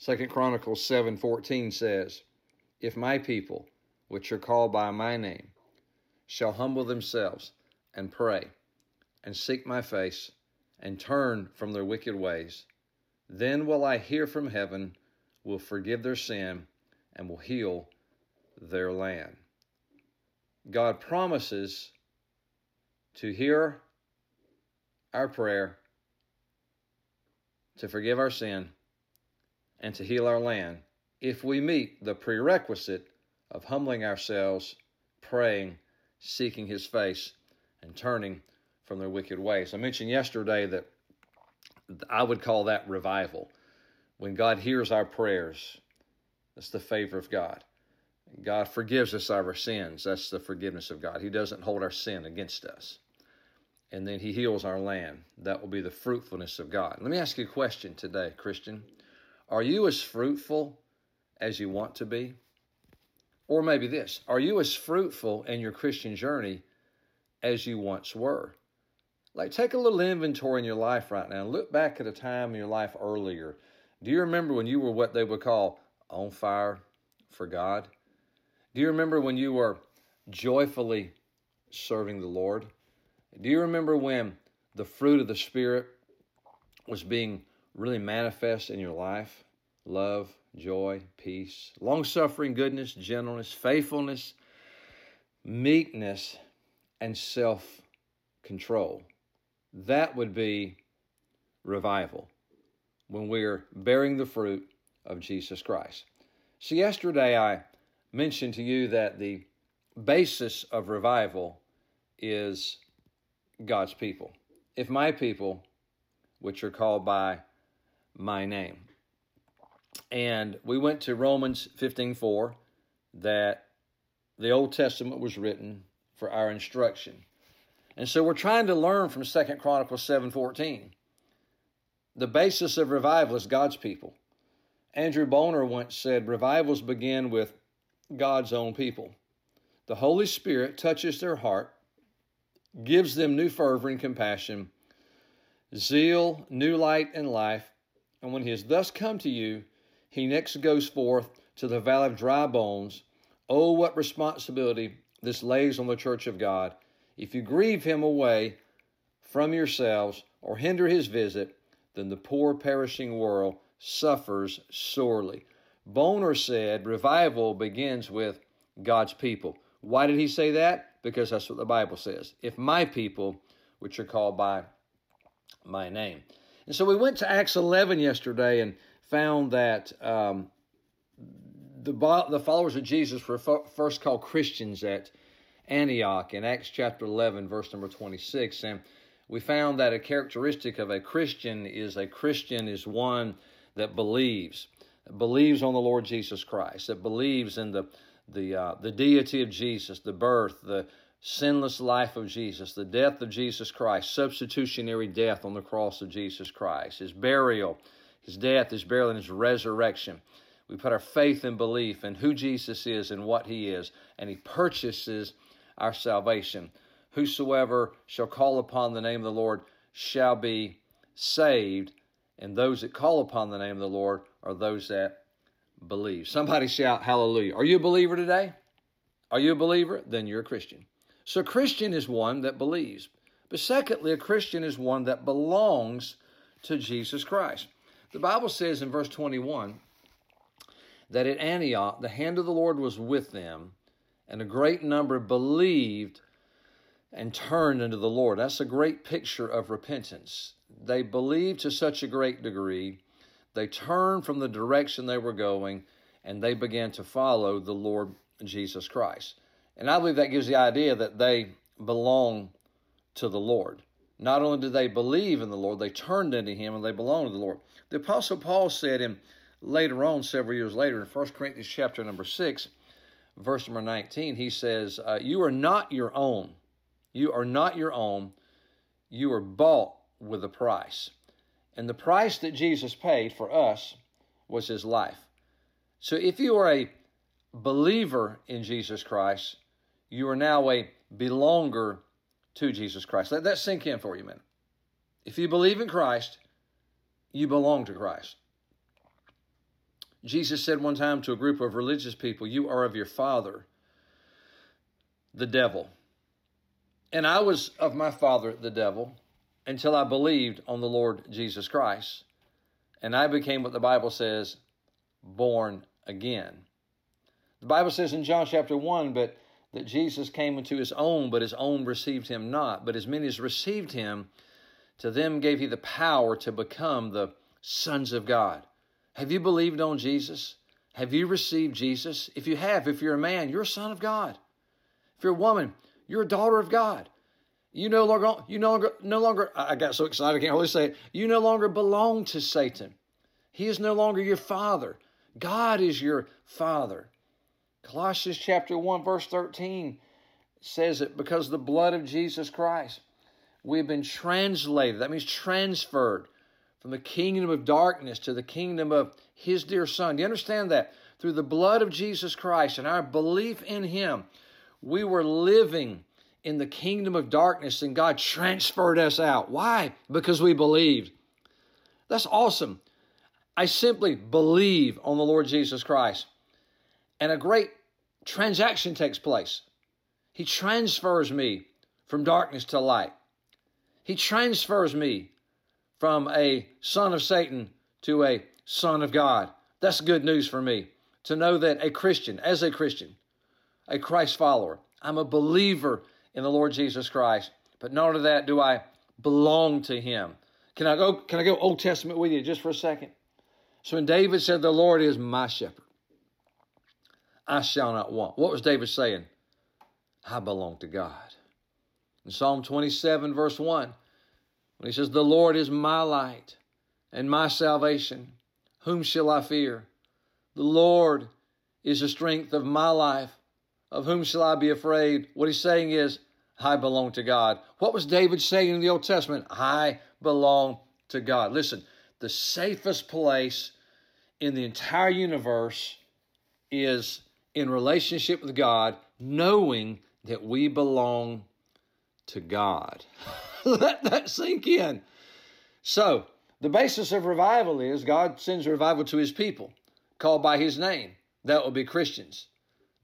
Second Chronicles 7:14 says, "If my people, which are called by my name, shall humble themselves and pray and seek my face and turn from their wicked ways, then will I hear from heaven, will forgive their sin, and will heal their land." God promises to hear our prayer, to forgive our sin, and to heal our land if we meet the prerequisite of humbling ourselves, praying, seeking His face, and turning from their wicked ways. I mentioned yesterday that I would call that revival. When God hears our prayers, that's the favor of God. God forgives us our sins. That's the forgiveness of God. He doesn't hold our sin against us. And then He heals our land. That will be the fruitfulness of God. Let me ask you a question today, Christian. Are you as fruitful as you want to be? Or maybe this Are you as fruitful in your Christian journey as you once were? Like, take a little inventory in your life right now. Look back at a time in your life earlier. Do you remember when you were what they would call on fire for God? Do you remember when you were joyfully serving the Lord? Do you remember when the fruit of the Spirit was being really manifest in your life love, joy, peace, long suffering, goodness, gentleness, faithfulness, meekness, and self control. That would be revival when we're bearing the fruit of Jesus Christ. So, yesterday I mentioned to you that the basis of revival is God's people. If my people, which are called by my name. And we went to Romans 15:4 that the Old Testament was written for our instruction. And so we're trying to learn from Second Chronicles 7:14. The basis of revival is God's people. Andrew Bonar once said revivals begin with God's own people. The Holy Spirit touches their heart, gives them new fervor and compassion, zeal, new light and life, and when he has thus come to you, he next goes forth to the valley of dry bones. Oh, what responsibility this lays on the church of God. If you grieve him away from yourselves or hinder his visit, then the poor perishing world suffers sorely. Bonar said revival begins with God's people. Why did he say that? Because that's what the Bible says. If my people, which are called by my name. And so we went to Acts 11 yesterday and found that um, the, the followers of Jesus were first called Christians at Antioch in Acts chapter 11, verse number 26. And we found that a characteristic of a Christian is a Christian is one that believes, believes on the Lord Jesus Christ, that believes in the the uh, the deity of Jesus, the birth, the sinless life of Jesus, the death of Jesus Christ, substitutionary death on the cross of Jesus Christ, his burial, his death, his burial, and his resurrection. We put our faith and belief in who Jesus is and what he is, and he purchases our salvation. Whosoever shall call upon the name of the Lord shall be saved, and those that call upon the name of the Lord are those that believe. Somebody shout hallelujah. Are you a believer today? Are you a believer? Then you're a Christian. So, a Christian is one that believes. But secondly, a Christian is one that belongs to Jesus Christ. The Bible says in verse 21 that at Antioch the hand of the Lord was with them, and a great number believed and turned unto the Lord. That's a great picture of repentance. They believed to such a great degree, they turned from the direction they were going, and they began to follow the Lord Jesus Christ. And I believe that gives the idea that they belong to the Lord. Not only did they believe in the Lord, they turned into Him and they belong to the Lord. The Apostle Paul said in later on, several years later, in 1 Corinthians chapter number 6, verse number 19, he says, uh, You are not your own. You are not your own. You are bought with a price. And the price that Jesus paid for us was his life. So if you are a believer in Jesus Christ, you are now a belonger to Jesus Christ. Let that sink in for you minute. If you believe in Christ, you belong to Christ. Jesus said one time to a group of religious people, You are of your father, the devil. And I was of my father, the devil, until I believed on the Lord Jesus Christ. And I became what the Bible says, born again. The Bible says in John chapter 1, but that Jesus came into his own, but his own received him not. But as many as received him, to them gave he the power to become the sons of God. Have you believed on Jesus? Have you received Jesus? If you have, if you're a man, you're a son of God. If you're a woman, you're a daughter of God. You no longer, you no longer, no longer, I got so excited I can't hardly say it. You no longer belong to Satan. He is no longer your father. God is your father. Colossians chapter 1, verse 13 says it because the blood of Jesus Christ, we've been translated. That means transferred from the kingdom of darkness to the kingdom of his dear son. Do you understand that? Through the blood of Jesus Christ and our belief in him, we were living in the kingdom of darkness and God transferred us out. Why? Because we believed. That's awesome. I simply believe on the Lord Jesus Christ. And a great transaction takes place. He transfers me from darkness to light. He transfers me from a son of Satan to a son of God. That's good news for me to know that a Christian, as a Christian, a Christ follower, I'm a believer in the Lord Jesus Christ. But not only that, do I belong to Him. Can I go? Can I go Old Testament with you just for a second? So when David said, "The Lord is my shepherd, I shall not want," what was David saying? I belong to God. In Psalm 27, verse 1, when he says, The Lord is my light and my salvation, whom shall I fear? The Lord is the strength of my life. Of whom shall I be afraid? What he's saying is, I belong to God. What was David saying in the Old Testament? I belong to God. Listen, the safest place in the entire universe is in relationship with God, knowing that we belong to God. Let that sink in. So, the basis of revival is God sends revival to his people called by his name. That will be Christians.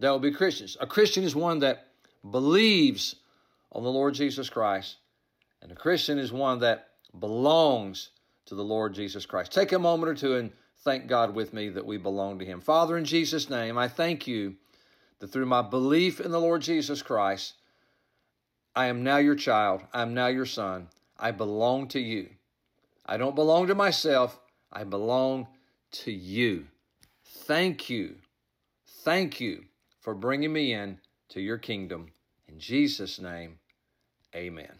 That will be Christians. A Christian is one that believes on the Lord Jesus Christ, and a Christian is one that belongs to the Lord Jesus Christ. Take a moment or two and thank God with me that we belong to him. Father, in Jesus' name, I thank you that through my belief in the Lord Jesus Christ, I am now your child. I am now your son. I belong to you. I don't belong to myself. I belong to you. Thank you. Thank you for bringing me in to your kingdom. In Jesus' name, amen.